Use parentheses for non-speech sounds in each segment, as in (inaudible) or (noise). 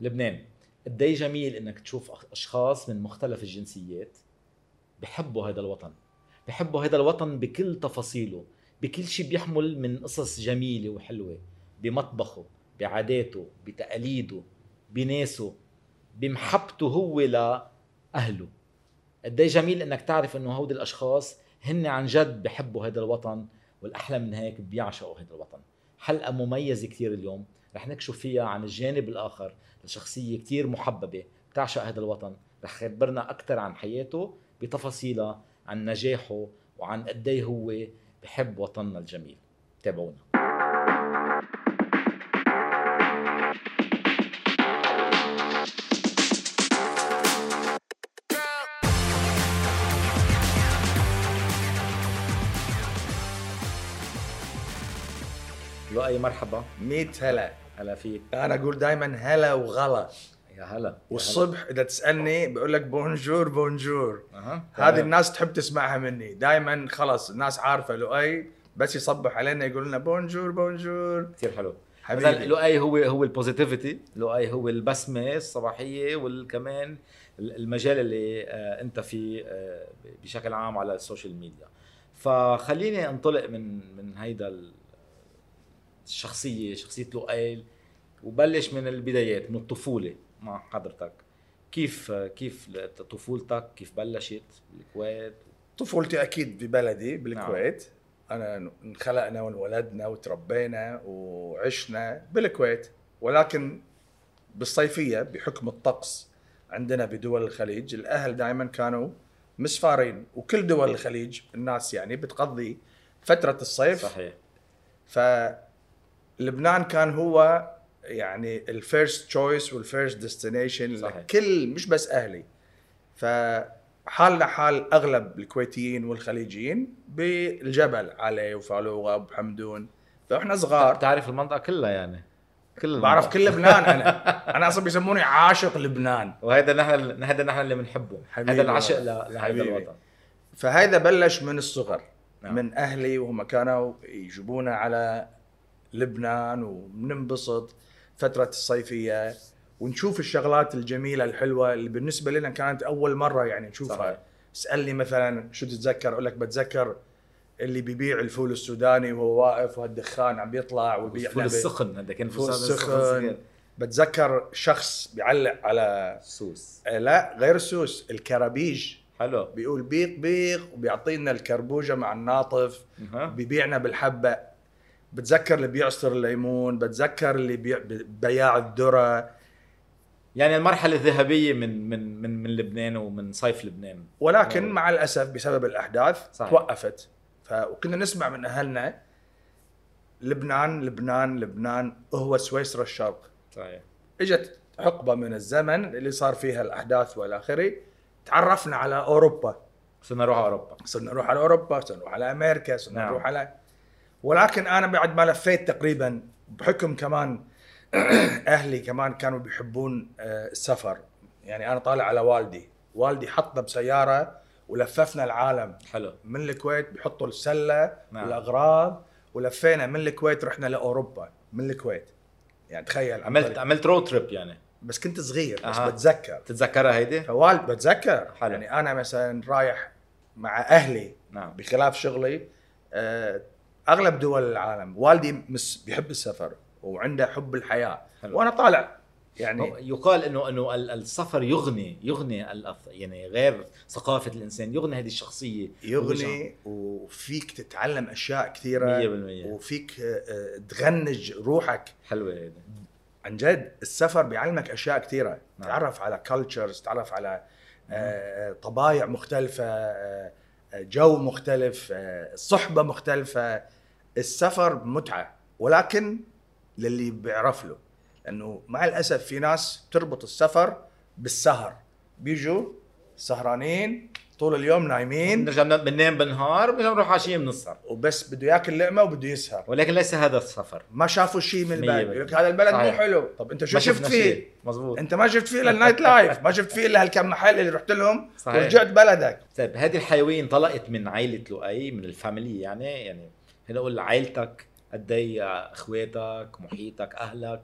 لبنان. قد إيه جميل إنك تشوف أشخاص من مختلف الجنسيات بحبوا هذا الوطن. بحبوا هذا الوطن بكل تفاصيله بكل شيء بيحمل من قصص جميلة وحلوة بمطبخه بعاداته بتقاليده بناسه بمحبته هو لأهله. قد إيه جميل إنك تعرف إنه هودي الأشخاص هن عن جد بحبوا هذا الوطن والأحلى من هيك بيعشقوا هذا الوطن. حلقة مميزة كثير اليوم. رح نكشف فيها عن الجانب الآخر لشخصية كثير محببة بتعشق هذا الوطن. رح يخبرنا أكثر عن حياته بتفاصيلها عن نجاحه وعن قد إيه هو بحب وطننا الجميل. تابعونا. لؤي مرحبا. 100 هلا. هلا فيك أنا أقول دائما هلا وغلا. يا هلا. والصبح إذا تسألني بقول لك bonjour bonjour. أها. هذه الناس تحب تسمعها مني. دائما خلاص الناس عارفة لؤي بس يصبح علينا يقول لنا bonjour bonjour. كثير حلو. حبيبي. لؤي هو هو ال positivity لؤي هو البسمة الصباحية وكمان المجال اللي آه، أنت فيه آه، بشكل عام على ال social media فخليني أنطلق من من هيدا الشخصيه شخصية لؤي وبلش من البدايات من الطفولة مع حضرتك. كيف كيف طفولتك؟ كيف بلشت؟ بالكويت؟ طفولتي أكيد ببلدي بالكويت. أنا انخلقنا وانولدنا وتربينا وعشنا بالكويت. ولكن بالصيفية بحكم الطقس عندنا بدول الخليج الأهل دائما كانوا مسفارين. وكل دول الخليج الناس يعني بتقضي فترة الصيف. صحيح. فلبنان كان هو يعني ال first choice وال first destination. لكل مش بس أهلي. فحالنا حال أغلب الكويتيين والخليجيين بالجبل عاليه وفالوغا وبحمدون فإحنا صغار. بتعرف المنطقة كلها يعني. كل بعرف المنطقة. كل لبنان أنا. (laughs) أنا أصلا بيسموني عاشق لبنان. وهذا نحن هذا نحن اللي بنحبه. هذا العشق لهذا. الوطن. فهذا بلش من الصغر نعم. من أهلي وهم كانوا يجيبونا على لبنان وبننبسط فترة الصيفية ونشوف الشغلات الجميلة الحلوة اللي بالنسبة لنا كانت أول مرة يعني نشوفها. صحيح. اسألني مثلا شو تتذكر؟ أقول لك بتذكر اللي بيبيع الفول السوداني وهو واقف وهالدخان عم بيطلع وبيبيع الفول لنا السخن هذا كان فول فول السخن بتذكر شخص بيعلق على سوس. آه، لا غير السوس الكرابيج. حلو. بيقول بيق بيق وبيعطينا الكربوجة مع الناطف. بيبيعنا بالحبة. بتذكر اللي بيعصر الليمون بتذكر اللي بيع بياع الذرة. يعني المرحلة الذهبية من من من من لبنان ومن صيف لبنان. ولكن نعم. مع الأسف بسبب الأحداث صحيح. توقفت. ف وكنا نسمع من أهلنا لبنان لبنان لبنان هو سويسرا الشرق. صحيح. إجت حقبة من الزمن اللي صار فيها الأحداث والى اخره تعرفنا على أوروبا. صرنا نروح على أوروبا. صرنا نروح على أوروبا صرنا نروح على أمريكا صرنا نعم. نروح على ولكن أنا بعد ما لفيت تقريبا بحكم كمان (clears throat) أهلي كمان كانوا بيحبون آه، السفر. يعني أنا طالع على والدي. والدي حطنا بسيارة ولففنا العالم. حلو. من الكويت بيحطوا السلة نعم. والأغراض ولفينا من الكويت رحنا لأوروبا. من الكويت. يعني تخيل. عملت طريق- عملت road trip يعني. بس كنت صغير بس أها. بتذكر. تتذكرها هيدي؟ فوالد بتذكر. حلو. يعني أنا مثلا رايح مع أهلي نعم. بخلاف شغلي آه، أغلب دول العالم والدي مس بيحب السفر وعنده حب الحياة. حلو. وأنا طالع يعني يقال انه إنه ال- السفر يغني يغني يعني غير ثقافة الإنسان يغني هذه الشخصية. يغني وفيك تتعلم أشياء 100% كثيره وفيك آه، آه، تغنج روحك. حلوة هيدي عن جد السفر بيعلمك أشياء كثيرة. نعم. تعرف على كلتشرز تعرف على آه، طبايع مختلفة آه، جو مختلف آه، صحبة مختلفة. السفر متعة ولكن للي بيعرف له. لأنه مع الأسف في ناس تربط السفر بالسهر. بيجوا سهرانين طول اليوم نايمين. بنرجع بن- بننام بالنهار بنرجع نروح عشيه بنسهر. وبس بده ياكل لقمة وبده يسهر. ولكن ليس هذا السفر. ما شافوا شيء من البلد. يقول لك هذا البلد مو. حلو. طب انت شو شفت فيه. مزبوط انت ما شفت فيه إلا ال night life ما شفت فيه إلا هالكم محل اللي رحت لهم صحيح. ورجعت بلدك. طيب هذه الحيوية انطلقت من عائلة لؤي من ال family يعني يعني هنا نقول عائلتك قد إيه إخواتك محيطك أهلك؟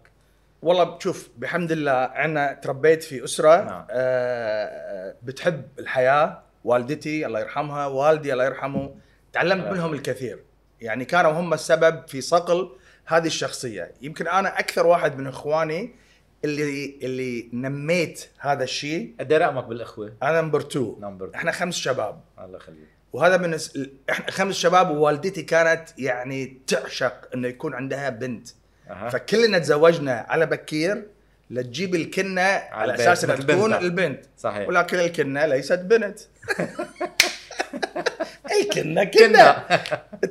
والله شوف بحمد الله عنا تربيت في أسرة نعم. آه بتحب الحياة والدتي الله يرحمها والدي الله يرحمه تعلمت الله منهم. الكثير. يعني كانوا هم السبب في صقل هذه الشخصية. يمكن أنا أكثر واحد من إخواني اللي اللي نميت هذا الشيء. قد إيه رقمك بالإخوة؟ أنا number 2 number إحنا خمس شباب. الله يخليك. وهذا من إحنا خمس شباب ووالدتي كانت يعني تعشق إنه يكون عندها بنت. أها. فكلنا تزوجنا على بكير لتجيب الكنة على البيت، أساس إنها تكون. البنت. صحيح. ولكن الكنة ليست بنت. (laughs) الكنة كنة.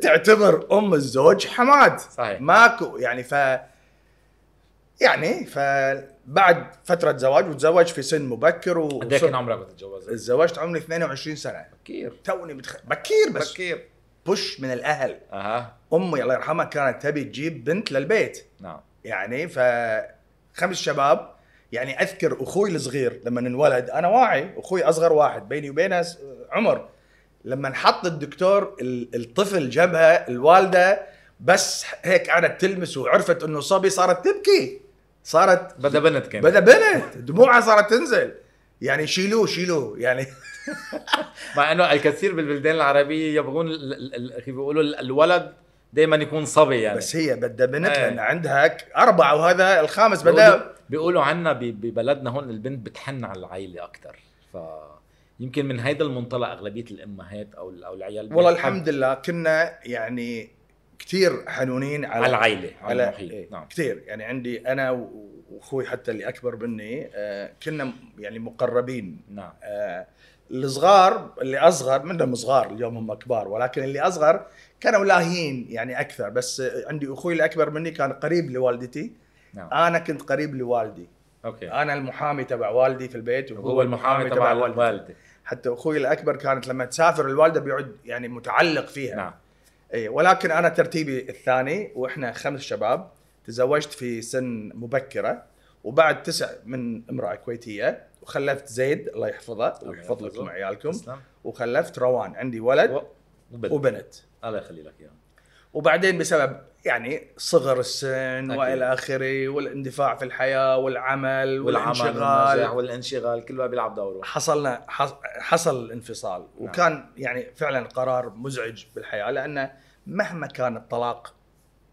تعتبر أم الزوج حماد. صحيح. ماكو يعني ف يعني فبعد فترة زواج وتزوج في سن مبكر قد إيه كان عمرك وقت تتجوز؟ تزوجت عمري 22 سنة. بكير. توني متخ... بكير بس بكير. بوش من الأهل. أها. أمي الله يرحمها كانت تبي تجيب بنت للبيت. نعم. يعني ف خمس شباب. يعني أذكر أخوي الصغير لما انولد أنا واعي أخوي أصغر واحد بيني وبينه عمر. لما نحط الدكتور ال- الطفل جنبها الوالدة بس هيك قعدت تلمس وعرفت إنه صبي صارت تبكي. صارت بدأ بنت كان بدأ بنت. دموعها صارت تنزل. يعني شيلوه شيلوه. يعني (laughs) مع إنه الكثير بالبلدان العربية يبغون كيف بيقولوا ال- الولد دائما يكون صبي يعني. بس هي بدها بنت إيه. لأن عندها أربعة وهذا الخامس بدأ بيقولوا عنا ببلدنا هون البنت بتحن على العائله أكثر ف يمكن من هيدا المنطلق أغلبية الأمهات أو أو العيال والله الحمد لله كنا يعني كثير حنونين على على العائلة على على المحيط. إيه نعم. كثير يعني عندي أنا وأخوي حتى اللي أكبر مني آه، كنا يعني مقربين. نعم. آه، الصغار اللي أصغر منهم صغار اليوم هم كبار ولكن اللي أصغر كانوا لاهين يعني أكثر. بس عندي أخوي الاكبر مني كان قريب لوالدتي. نعم. أنا كنت قريب لوالدي. أوكي. أنا المحامي تبع والدي في البيت وهو المحامي تبع. الوالده حتى أخوي الأكبر كانت لما تسافر الوالدة بيقعد يعني متعلق فيها. نعم. اي ولكن أنا ترتيبي الثاني وإحنا خمس شباب تزوجت في سن مبكرة وبعد تسع من امرأة كويتية وخلفت زيد الله يحفظه ويحفظ لكم. عيالكم. وخلفت روان عندي ولد وبنت. الله يخلي لك إياها. وبعدين بسبب يعني صغر السن. وإلى آخره والاندفاع في الحياة والعمل والانشغال والانشغال كل واحد بيلعب دوره حصلنا حص- حصل الانفصال نعم. وكان يعني فعلا قرار مزعج بالحياة لأنه مهما كان الطلاق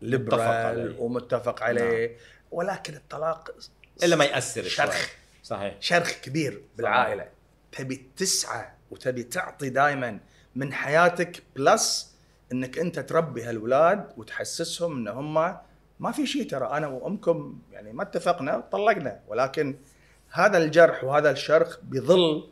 متفق عليه. liberal ومتفق عليه ولكن الطلاق إلا ما يأثر. شرخ صحيح شرخ كبير بالعائلة تبي تسعى وتبي تعطي دائما من حياتك plus إنك أنت تربي هالولاد وتحسسهم إن هم ما في شيء ترى أنا وأمكم يعني ما اتفقنا طلقنا ولكن هذا الجرح وهذا الشرخ بيظل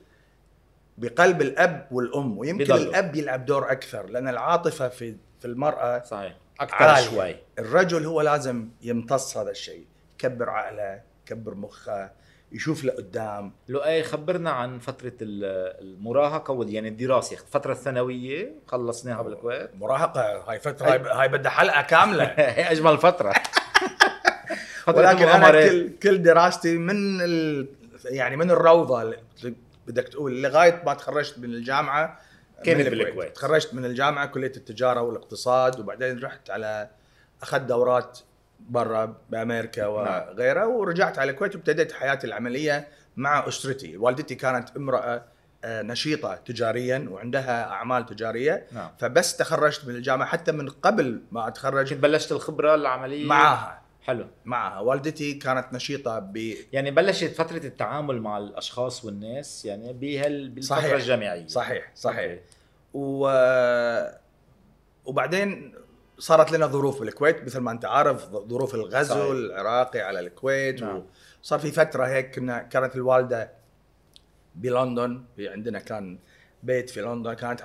بقلب الأب والأم ويمكن بيضل. الأب يلعب دور أكثر لأن العاطفة في في المرأة صحيح أكثر عالية. شوي الرجل هو لازم يمتص هذا الشيء يكبر عقله يكبر مخه يشوف لقدام. لؤي خبرنا عن فترة ال- المراهقة وال- يعني الدراسة. الفترة الثانوية خلصناها بالكويت. مراهقة هاي فترة هاي, هاي بدها حلقة كاملة. (laughs) هي أجمل فترة. (laughs) فترة ولكن المغامرات كل كل دراستي من ال... يعني من الروضة اللي بدك تقول لغاية ما تخرجت من الجامعة كانت. بالكويت. تخرجت من الجامعة كلية التجارة والإقتصاد وبعدين رحت على أخذت دورات برا بأمريكا وغيرها ورجعت على الكويت وابتديت حياتي العملية مع أسرتي، والدتي كانت امرأة آه، نشيطة تجاريا وعندها أعمال تجارية. نعم. فبس تخرجت من الجامعة حتى من قبل ما أتخرج. كنت بلشت الخبرة العملية؟ معاها حلو. معها. والدتي كانت نشيطة ب يعني بلشت فترة التعامل مع الأشخاص والناس يعني بهال بالفترة صحيح. الجامعية. صحيح صحيح. أوكي. و... وبعدين صارت لنا ظروف بالكويت مثل ما أنت عارف ظروف الغزو صحيح. العراقي على الكويت نعم. وصار في فترة هيك كنا كانت الوالدة بلندن في عندنا كان بيت في لندن كانت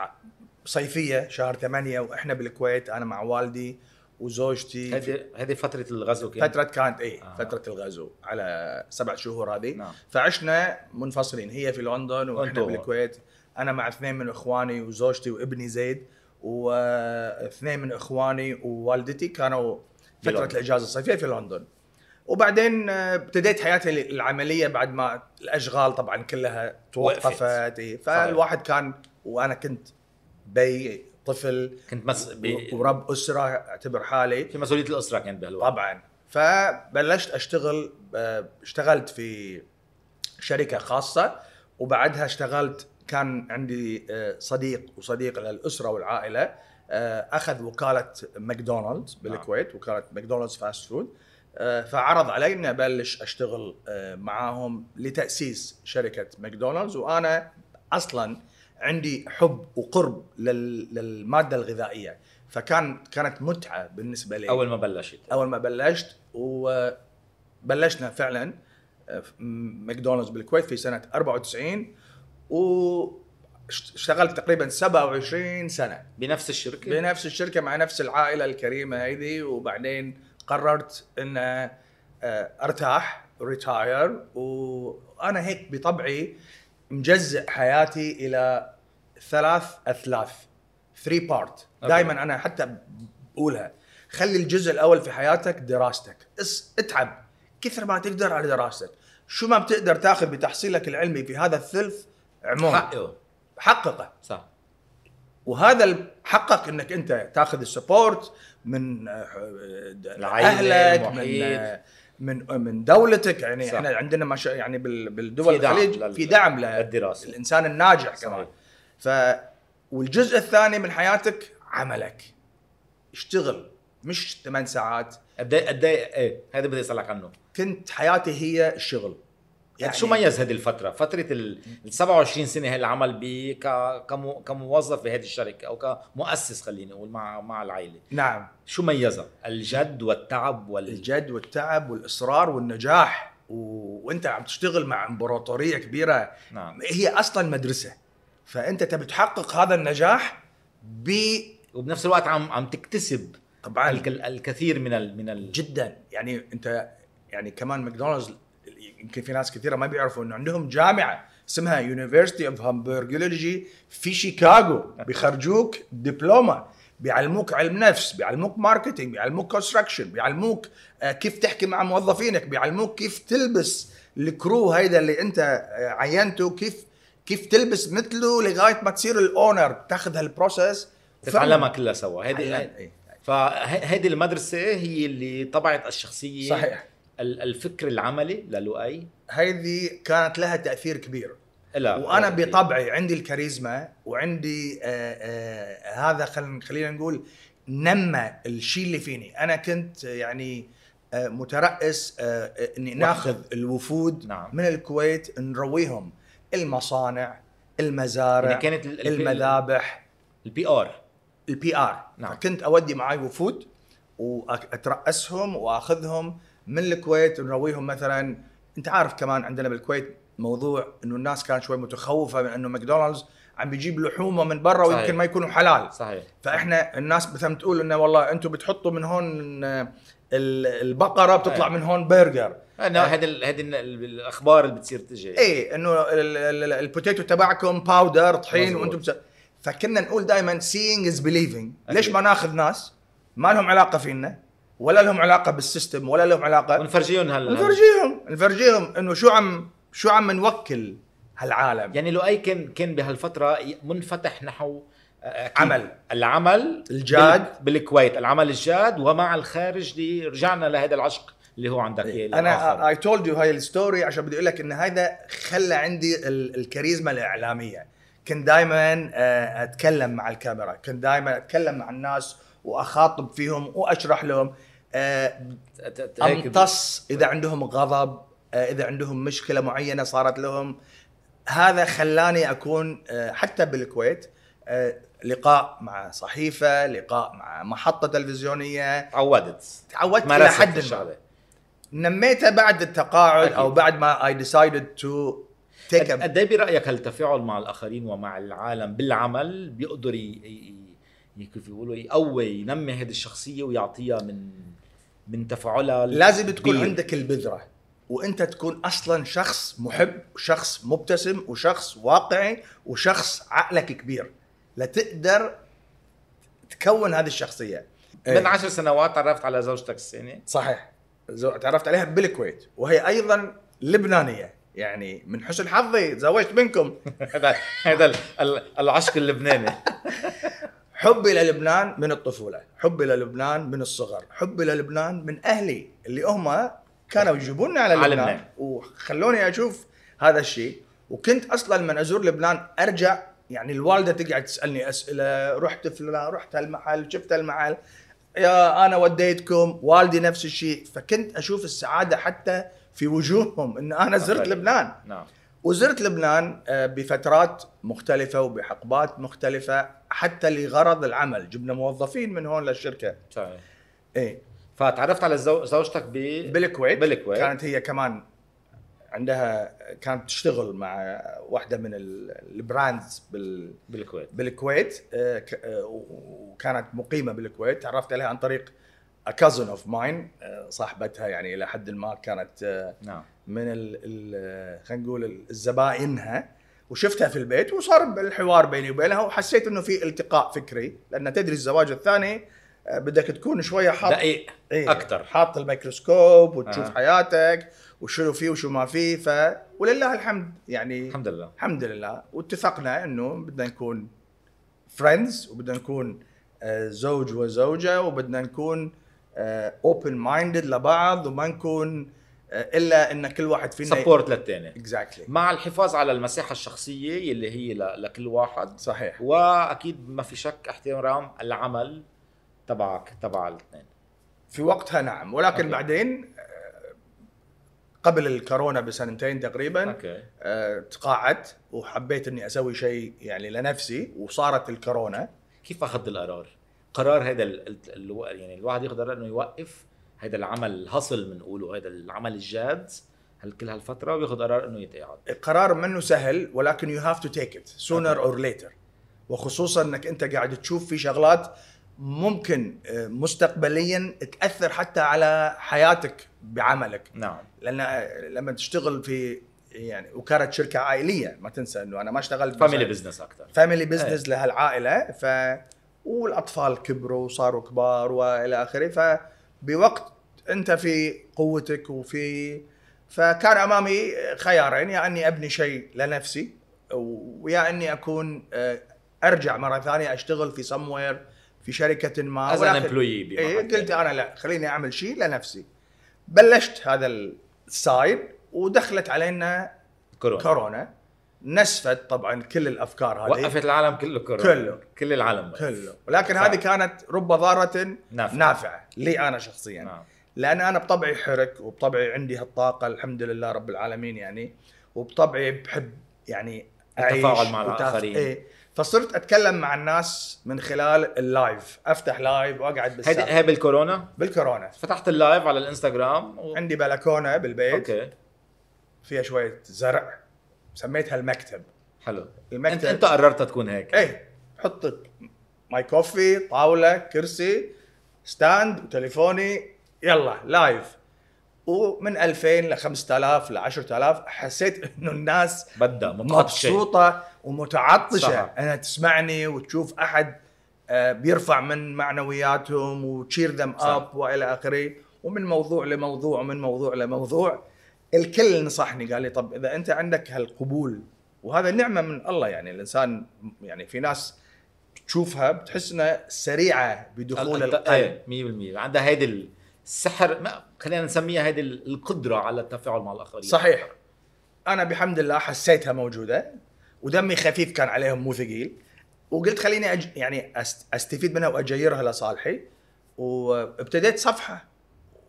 صيفية شهر ثمانية وإحنا بالكويت أنا مع والدي وزوجتي هذه هذه فترة الغزو كانت فترة كانت إيه آه. فترة الغزو على سبع شهور هذه نعم فعشنا منفصلين هي في لندن وإحنا. بالكويت أنا مع اثنين من إخواني وزوجتي وابني زيد واثنين من إخواني ووالدتي كانوا فترة بلندن. الإجازة الصيفية في لندن. وبعدين آه، ابتديت حياتي العملية بعد ما الأشغال طبعا كلها توقفت. وقفت. فالواحد كان وأنا كنت بي طفل كنت مس... ب... ورب أسرة أعتبر حالي. في مسؤولية الأسرة كانت بهالوقت. طبعا. فبلشت أشتغل آه، اشتغلت في شركة خاصة وبعدها اشتغلت كان عندي آه، صديق وصديق للأسرة والعائلة آه، أخذ وكالة ماكدونالدز بالكويت وكالة ماكدونالدز fast food آه، فعرض علي إني أبلش أشتغل معاهم لتأسيس شركة ماكدونالدز وأنا أصلا عندي حب وقرب لل- للمادة الغذائية. فكان كانت متعة بالنسبة لي. أول ما بلشت. أول ما بلشت وبلشنا فعلا ماكدونالدز بالكويت في سنة 94 واشتغلت تقريبا 27 سنة. بنفس الشركة؟ بنفس الشركة مع نفس العائلة الكريمة هذه وبعدين قررت إن آه، أرتاح retire وأنا هيك بطبعي مجزء حياتي إلى ثلاث أثلاث three part. دائما أنا حتى بقولها خلي الجزء الأول في حياتك دراستك. اتعب. كثر ما تقدر على دراستك. شو ما بتقدر تاخذ بتحصيلك العلمي في هذا الثلث عموما. حقه حققه. صح. وهذا حقك إنك أنت تأخذ ال support من آه، أهلك من المحيط. آه، من من دولتك. يعني صح. إحنا عندنا ما شاء يعني بال- بالدول في الخليج في دعم للدراسة. للانسان الناجح صحيح. كمان. ف والجزء الثاني من حياتك عملك. اشتغل. مش ثمان ساعات. قد إيه قد إيه إيه هذا بدي أسألك عنه. كنت حياتي هي الشغل. يعني شو ميز هذه الفترة؟ فترة ال ال 27 سنة هي العمل ب كموظف بهذه الشركة أو كمؤسس خليني أقول مع مع العائلة، نعم. شو ميزها؟ الجد والتعب وال الجد والتعب والإصرار والنجاح و... وأنت عم تشتغل مع إمبراطورية كبيرة. نعم. هي أصلا مدرسة. فأنت تبي تحقق هذا النجاح ب وبنفس الوقت عم عم تكتسب طبعا. الك- الكثير من ال من ال جدا. يعني أنت يعني كمان ماكدونالدز يمكن في ناس كثيرة ما بيعرفوا إنه عندهم جامعة اسمها University of Hamburgerology في شيكاغو. بيخرجوك دبلومة بيعلموك علم نفس بيعلموك marketing بيعلموك construction بيعلموك آه، كيف تحكي مع موظفينك بيعلموك كيف تلبس ال crew هيدا اللي أنت آه، عينته كيف كيف تلبس مثله لغاية ما تصير ال owner تاخذ هال process تتعلمها كلها سوا. هذه إيه. فهذه المدرسة هي اللي طبعت الشخصية. صحيح. الفكر العملي للؤي. هذه كانت لها تأثير كبير. لا وأنا بطبعي عندي الكاريزما وعندي آه آه هذا خل خلينا نقول نمى الشيء اللي فيني. أنا كنت يعني آه مترأس إني نأخذ الوفود نعم. من الكويت نرويهم المصانع المزارع يعني كانت ال- ال- المذابح. ال PR ال PR نعم. فكنت أودي معي وفود واترأسهم وأخذهم. من الكويت نرويهم مثلا. أنت عارف كمان عندنا بالكويت موضوع إنه الناس كانت شوي متخوفة من إنه ماكدونالدز عم بيجيب لحومة من برا صحيح. ويمكن ما يكونوا حلال. صحيح. فإحنا الناس مثلا تقول إنه والله أنتم بتحطوا من هون ال- البقرة بتطلع. من هون برجر. أنا هذه هذه ال- الأخبار اللي بتصير تجي. إيه إنه ال- ال- ال- ال potato تبعكم powder طحين. وأنتم بس... فكنا نقول دائما seeing is believing. ليش ما ناخذ ناس؟ ما لهم علاقة فينا. ولا لهم علاقة بال system ولا لهم علاقة ونفرجيهم هال نفرجيهم نفرجيهم إنه شو عم شو عم نوكل هالعالم. يعني لؤي كان كان بهالفترة منفتح نحو آه، عمل. العمل الجاد. بال- بالكويت. العمل الجاد ومع الخارج دي رجعنا لهذا العشق اللي هو عندك. إياه الآخر. أنا I told you هاي ال story عشان بدي أقول لك إن هذا خلى عندي ال- الكاريزما الإعلامية. كنت دائما أتكلم مع الكاميرا. كنت دائما أتكلم مع الناس وأخاطب فيهم وأشرح لهم. آه، أمتص إذا عندهم غضب آه، إذا عندهم مشكلة معينة صارت لهم. هذا خلاني أكون آه، حتى بالكويت آه، لقاء مع صحيفة لقاء مع محطة تلفزيونية. عودت. تعودت إلى حد ما. نميتها بعد التقاعد أكيد. أو بعد ما I decided to take قد إيه برأيك هالتفاعل مع الآخرين ومع العالم بالعمل؟ بيقدر ي... ي... ي... كيف يقولوا يقوي ينمي هذه الشخصية ويعطيها من من تفاعلها لازم تكون الكبير. عندك البذرة وأنت تكون أصلا شخص محب وشخص مبتسم وشخص واقعي وشخص عقلك كبير. لتقدر تكون هذه الشخصية. من عشر سنوات تعرفت على زوجتك الثانية صحيح. تعرفت عليها بالكويت وهي أيضا لبنانية. يعني من حسن حظي تزوجت منكم. (laughs) هذا هذا ال- ال- العشق اللبناني. (laughs) حبي للبنان من الطفولة حبي للبنان من الصغر حبي للبنان من أهلي اللي هم كانوا يجيبوني على لبنان. وخلوني أشوف هذا الشيء. وكنت أصلا من أزور لبنان أرجع يعني الوالدة تقعد تسألني أسئلة رحت فلان رحت هالمحل شفت هالمحل يا أنا وديتكم والدي نفس الشيء. فكنت أشوف السعادة حتى في وجوههم إن أنا زرت. لبنان. نعم. وزرت لبنان آه، بفترات مختلفة وبحقبات مختلفة حتى لغرض العمل. جبنا موظفين من هون للشركة. صحيح. إيه. فتعرفت على زو- زوجتك ب بالكويت. بالكويت. كانت هي كمان عندها كانت تشتغل مع واحدة من ال- brands بال بالكويت. بالكويت آه، آه، وكانت مقيمة بالكويت. تعرفت عليها عن طريق cousin of mine صاحبتها يعني إلى حد ما كانت آه، نعم. من ال ال خلينا نقول الزبائنها. وشفتها في البيت وصار الحوار بيني وبينها وحسيت إنه في التقاء فكري. لأن تدري الزواج الثاني آه، بدك تكون شوية حاط دقيق إيه، أكثر حاط الميكروسكوب وتشوف آه. حياتك وشنو فيه وشو ما فيه ف ولله الحمد يعني الحمد لله. الحمد لله. واتفقنا إنه بدنا نكون friends وبدنا نكون زوج وزوجة وبدنا نكون open-minded لبعض وما نكون آه، إلا إن كل واحد فينا support للثاني exactly مع الحفاظ على المساحة الشخصية اللي هي لكل واحد. صحيح. وأكيد ما في شك احترام العمل تبعك تبع الاثنين. في وقتها نعم. ولكن أوكي. أوكي. بعدين آه، قبل الكورونا بسنتين تقريبا أوكي. آه، تقاعدت وحبيت إني أسوي شيء يعني لنفسي وصارت الكورونا. كيف أخذت القرار؟ قرار هذا. يعني الواحد يقدر إنه يوقف هذا العمل الهصل بنقوله هذا العمل الجاد هل كل هالفترة وياخذ قرار إنه يتقاعد. القرار منه سهل ولكن you have to take it sooner or later وخصوصا إنك أنت قاعد تشوف في شغلات ممكن آه، مستقبليا تأثر حتى على حياتك بعملك. نعم. لأن آه، لما تشتغل في يعني وكانت شركة عائلية ما تنسى إنه أنا ما اشتغلت فاميلي بزنس أكثر فاميلي بزنس لهالعائلة ف والأطفال كبروا وصاروا كبار وإلى آخره. فبوقت أنت في قوتك وفي فكان أمامي خيارين يا أني أبني شيء لنفسي ويا أني أكون آه، أرجع مرة ثانية أشتغل في سموير في شركة ما. as an employee إيه قلت. أنا لا خليني أعمل شيء لنفسي. بلشت هذا ال side ودخلت علينا كورونا. كورونا. نسفت طبعا كل الأفكار هذه. وقفت العالم كله كورونا كله. كل العالم وقف. كله. ولكن. هذه كانت رب ضاره نافعة. نافعة لي أنا شخصيا. نعم. لأن أنا بطبعي حرك وبطبعي عندي هالطاقة الحمد لله رب العالمين يعني وبطبعي بحب يعني أعيش التفاعل مع الآخرين. إيه. فصرت أتكلم مع الناس من خلال ال live. أفتح live وأقعد بالساعة هي بالكورونا؟ بالكورونا. فتحت ال live على الإنستغرام و... عندي بلكونة بالبيت. أوكي. فيها شوية زرع. سميتها المكتب. حلو. انت المكتب إنت قررت تكون هيك. إيه. حط my coffee طاولة كرسي stand وتليفوني. يلا live ومن 2000 ل 5000 ل 10000 حسيت إنه الناس بدها متعطشة. مبسوطة ومتعطشة. صح. انها تسمعني وتشوف أحد آه، بيرفع من معنوياتهم و cheer them. up وإلى آخره. ومن موضوع لموضوع ومن موضوع لموضوع. الكل نصحني قال لي طب إذا أنت عندك هالقبول وهذا نعمة من الله يعني الإنسان يعني في ناس تشوفها بتحس إنها سريعة بدخول ال- القلب. إيه 100% عندها هيدي السحر ما خلينا نسميها هيدي القدرة على التفاعل مع الآخرين. صحيح. أنا بحمد الله حسيتها موجودة ودمي خفيف كان عليهم مو ثقيل وقلت خليني أج... يعني أست... أستفيد منها وأجيرها لصالحي وابتديت صفحة.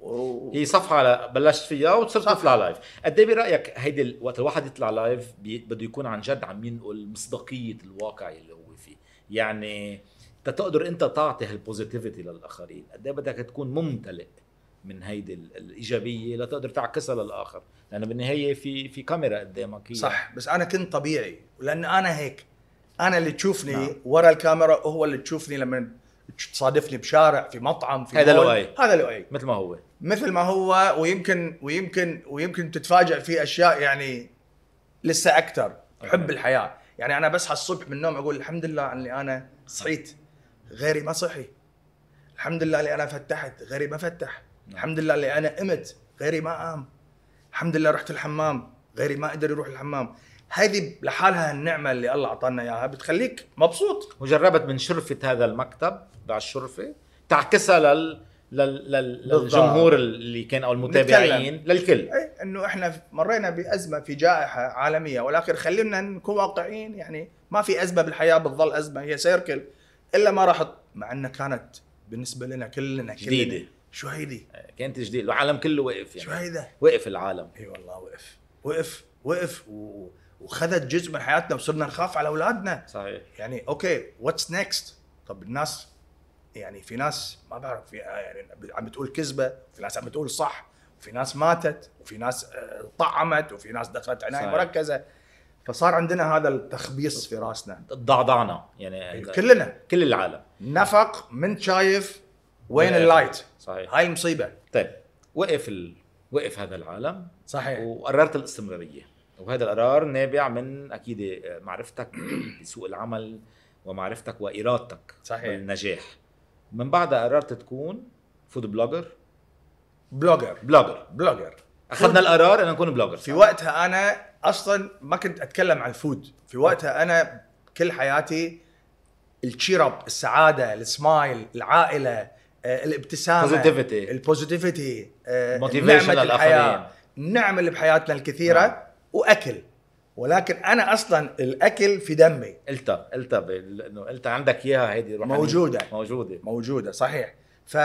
و... هي صفحة على بلشت فيها وصرت. تطلع live قد إيه برأيك هيدي وقت الواحد يطلع live بي... بده يكون عن جد عم ينقل مصداقيه الواقع اللي هو فيه يعني تقدر أنت تعطي هالبوزيتيفيتي للآخرين قد إيه بدك تكون ممتلئ من هيدي ال- الإيجابية لتقدر تعكسها للآخر لأنه بالنهاية في في كاميرا قدامك هي صح بس أنا كنت طبيعي لأن أنا هيك أنا اللي تشوفني. نعم. ورا الكاميرا هو اللي تشوفني لما تصادفني بشارع في مطعم في هذا مول. لؤي. هذا لؤي مثل ما هو. مثل ما هو ويمكن ويمكن ويمكن تتفاجئ في أشياء يعني لسه أكثر. حب. الحياة. يعني أنا بصحى الصبح من النوم أقول الحمد لله أني أنا صحيت. غيري ما صحي. الحمد لله اللي أنا فتحت. غيري ما فتح. نعم. الحمد لله اللي أنا قمت غيري ما قام. الحمد لله رحت الحمام. غيري ما قدر يروح الحمام. هذه لحالها النعمة اللي الله أعطانا إياها. بتخليك مبسوط. وجربت من شرفة هذا المكتب بعد الشرفة تعكسها لل... لل... للجمهور اللي كان أو المتابعين للكل. اي إنه إحنا مرينا بأزمة في جائحة عالمية ولكن خلينا نكون واقعيين. يعني ما في أزمة بالحياة بتظل أزمة هي circle إلا ما راح مع إنها كانت بالنسبة لنا كلنا كلنا. جديدة. شو هيدي؟ كانت جديد العالم كله وقف شو يعني. هيدا؟ وقف العالم. إي والله وقف. وقف وقف و... وخذت جزء من حياتنا وصرنا نخاف على أولادنا. صحيح. يعني أوكي what's next طب الناس يعني في ناس ما بعرف في يعني عم بتقول كذبة في ناس عم بتقول صح وفي ناس ماتت وفي ناس آه، طعمت وفي ناس دخلت عناية. مركزة. فصار عندنا هذا التخبيص في راسنا. ضعضعنا يعني كلنا. كل العالم. نفق من شايف وين وين؟ اللايت صحيح. هاي المصيبه طيب وقف ال... وقف هذا العالم. صحيح. وقررت الاستمرارية. وهذا القرار نابع من أكيد معرفتك بسوق العمل ومعرفتك وإرادتك صحيح. بالنجاح من بعدها قررت تكون food blogger blogger blogger blogger أخذنا القرار إن نكون blogger في وقتها أنا أصلا ما كنت أتكلم عن ال food في وقتها أنا كل حياتي ال cheer up السعادة السمايل العائلة آه، الابتسامة. ال positivity الحياة للآخرين. النعم اللي بحياتنا الكثيرة نعم. وأكل. ولكن أنا أصلا الأكل في دمي. قلتها قلتها إنه قلتها عندك إياها هيدي. موجودة. موجودة. موجودة صحيح. ف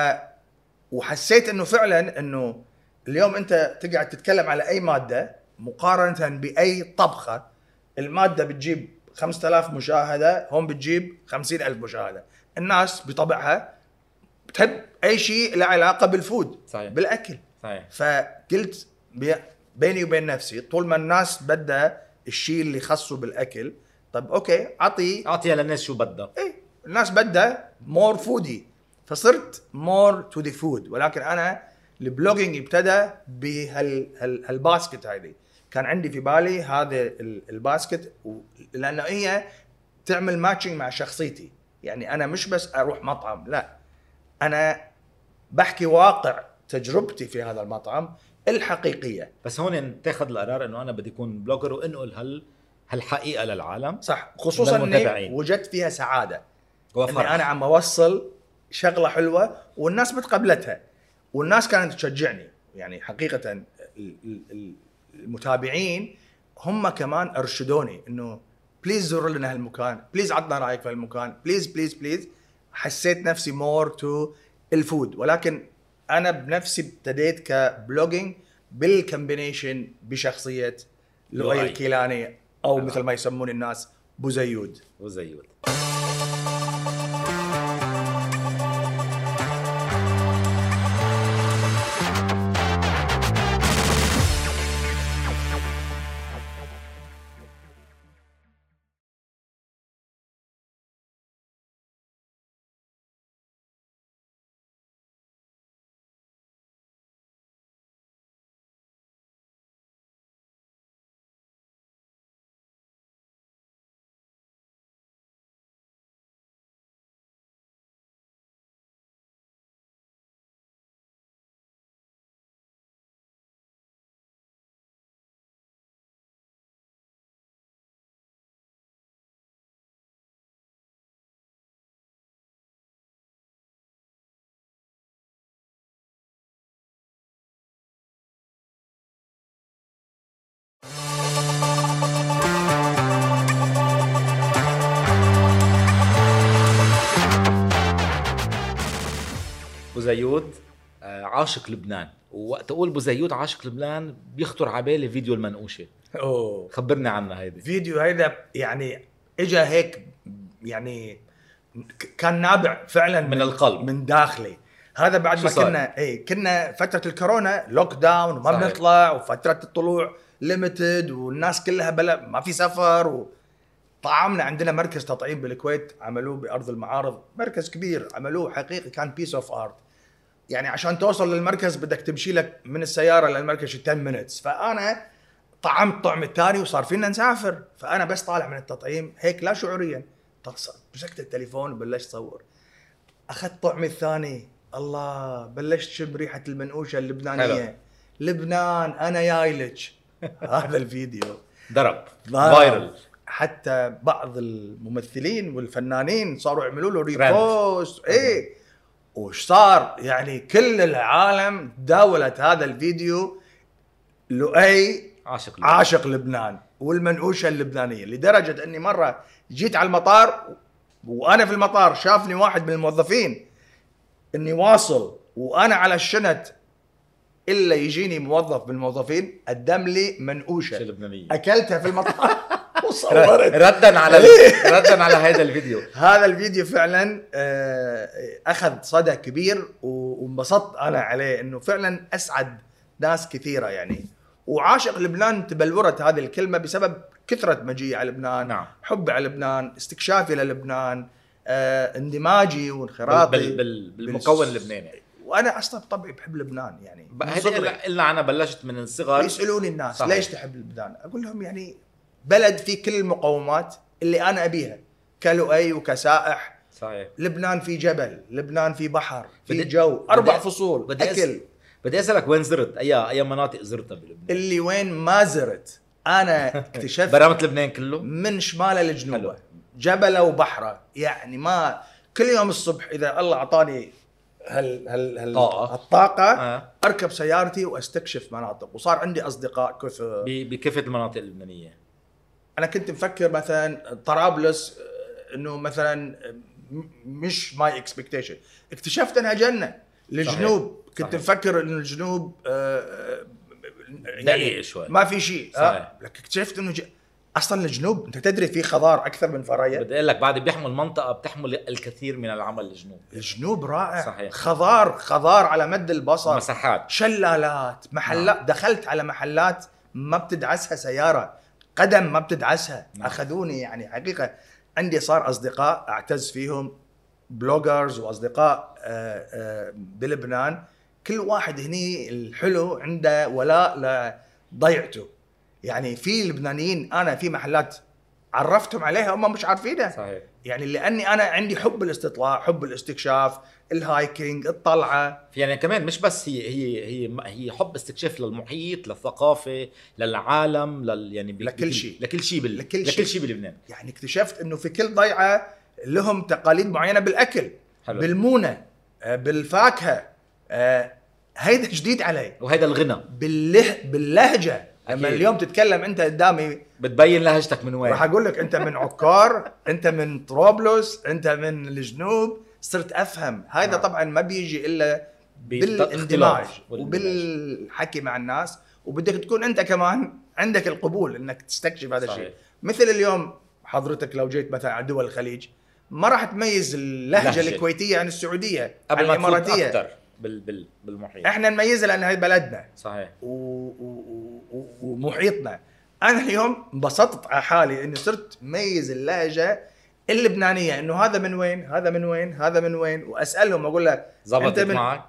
وحسيت إنه فعلا إنه اليوم أنت تقعد تتكلم على أي مادة مقارنة بأي طبخة المادة بتجيب 5000 مشاهدة هون بتجيب 50000 مشاهدة. الناس بطبعها بتحب أي شيء له علاقة بالفود صحيح. بالأكل. صحيح. فقلت بيني وبين نفسي طول ما الناس بدها الشيء اللي خصه بالأكل طب أوكي أعطي أعطيها للناس شو بدها. إيه الناس بدها more foody فصرت more to the food ولكن أنا ال blogging ابتدى بهال هال هال basket هذه. كان عندي في بالي هذا ال- ال basket لأنه هي تعمل matching مع شخصيتي. يعني أنا مش بس أروح مطعم لا. أنا بحكي واقع تجربتي في هذا المطعم. الحقيقية. بس هون تاخذ القرار إنه أنا بدي أكون blogger وانقل هال هالحقيقة للعالم صح. خصوصا إني. وجدت فيها سعادة. وفرح إني أنا عم اوصل شغلة حلوة والناس متقبلتها والناس كانت تشجعني. يعني حقيقة ال- ال- ال- المتابعين هم كمان أرشدوني إنه please زور لنا هالمكان please عطنا رأيك في هالمكان please please please حسيت نفسي مور تو الفود. ولكن أنا بنفسي ابتديت كبلوجينج بالكمبينيشن بشخصية لؤي. الكيلاني أو آه. مثل ما يسمون الناس بوزيود وزيود بوزيود آه، عاشق لبنان. ووقت أقول بوزيود عاشق لبنان بيخطر على بالي فيديو المنقوشة. أوه. خبرني عنها هيدي. فيديو هيدا يعني اجى هيك يعني كان نابع فعلا من القلب. من داخلي. هذا بعد ما؟ كنا اي كنا فترة الكورونا lockdown وما صحيح. بنطلع وفترة الطلوع ليمتد والناس كلها بلا ما في سفر و... عندنا مركز تطعيم بالكويت عملوه بأرض المعارض. مركز كبير عملوه حقيقي كان piece of art يعني عشان توصل للمركز بدك تمشي لك من السيارة للمركز شي 10 minutes فأنا طعمت طعم الثاني وصار فينا نسافر. فأنا بس طالع من التطعيم هيك لا شعوريا. مسكت التليفون وبلشت اصور أخذت طعمي الثاني. الله بلشت شم ريحة المنقوشة اللبنانية. لبنان أنا جايلك (laughs) هذا الفيديو. ضرب. viral. حتى بعض الممثلين والفنانين صاروا يعملوا له. repost إيه. وش صار يعني كل العالم داولت هذا الفيديو لؤي عاشق عاشق لبنان والمنقوشه اللبنانية لدرجة أني مرة جيت على المطار وأنا في المطار شافني واحد من الموظفين إني واصل وأنا على الشنت إلا يجيني موظف من الموظفين قدم لي منقوشه لبنانيه اكلتها في المطار. (laughs) وصورت ردا على (laughs) ردا على هذا الفيديو. هذا الفيديو فعلا آه، أخذ صدى كبير وانبسطت أنا عليه إنه فعلا أسعد ناس كثيرة يعني. وعاشق لبنان تبلورت هذه الكلمة بسبب كثرة مجيء على لبنان نعم. حبي على لبنان استكشافي للبنان آه، اندماجي وانخراطي. بال بال بالمكون اللبناني. وأنا أصلا بطبعي بحب لبنان يعني. إلا أنا بلشت من الصغر. يسألوني الناس صحيح. ليش تحب لبنان؟ أقول لهم يعني بلد فيه كل المقومات اللي أنا أبيها كلؤي وكسائح صحيح. لبنان في جبل لبنان في بحر في بدي- جو أربع بدي- فصول بدي أكل. بدي أسألك وين زرت؟ اي أي مناطق زرتها بلبنان؟ اللي وين ما زرت أنا (laughs) اكتشفت برامة لبنان كله؟ من شماله لجنوبه. جبله وبحره يعني ما كل يوم الصبح إذا الله أعطاني هال هال هال طاقة. الطاقة آه. أركب سيارتي وأستكشف مناطق. وصار عندي أصدقاء كثر. ب- بكافة المناطق اللبنانية. أنا كنت مفكر مثلا طرابلس آه، إنه مثلا آه، مش my expectation اكتشفت أنها جنة الجنوب كنت صحيح. مفكر إنه الجنوب آه، دقيق شوي. ما في شيء. صحيح. لكن اكتشفت إنه ج... أصلا الجنوب أنت تدري في خضار أكثر من فرايا؟ بدي أقول لك بعد بيحمل منطقه بتحمل الكثير من العمل الجنوب. الجنوب رائع. صحيح. خضار خضار على مد البصر. مساحات. شلالات محلات. دخلت على محلات ما بتدعسها سيارة. قدم ما بتدعسها. نعم. أخذوني يعني حقيقة. عندي صار أصدقاء أعتز فيهم bloggers وأصدقاء آه، آه، بلبنان. كل واحد هني الحلو عنده ولاء لضيعته. يعني في لبنانيين أنا في محلات عرفتهم عليها هم مش عارفينها. صحيح. يعني لأني أنا عندي حب الاستطلاع حب الاستكشاف ال hiking الطلعة يعني كمان مش بس هي هي هي هي حب استكشاف للمحيط للثقافة للعالم لل يعني ب- لكل شيء. لكل شيء بال... لكل لكل شيء. شيء بلبنان يعني اكتشفت إنه في كل ضيعة لهم تقاليد معينة بالأكل حلو. بالمونة آه، بالفاكهة آه، هيدا جديد علي وهذا الغنى بالله باللهجة لما. اليوم تتكلم أنت قدامي بتبين لهجتك من وين راح أقول لك أنت من عكار أنت من طرابلس أنت من الجنوب صرت أفهم هذا نعم. طبعا ما بيجي إلا بالاندماج. وبالحكي مع الناس وبدك تكون أنت كمان عندك القبول إنك تستكشف هذا. الشيء مثل اليوم حضرتك لو جيت مثلا على دول الخليج ما راح تميز اللهجة لهجة. الكويتية عن السعودية عن قبل ما تفوت الإماراتية أكثر بال... بال... بالمحيط إحنا نميزها لأن هي بلدنا صحيح و... و... ومحيطنا. أنا اليوم انبسطت على حالي إني صرت ميز اللهجه اللبنانية إنه هذا من وين؟ هذا من وين؟ هذا من وين؟ وأسألهم أقول له زبطت من- معك؟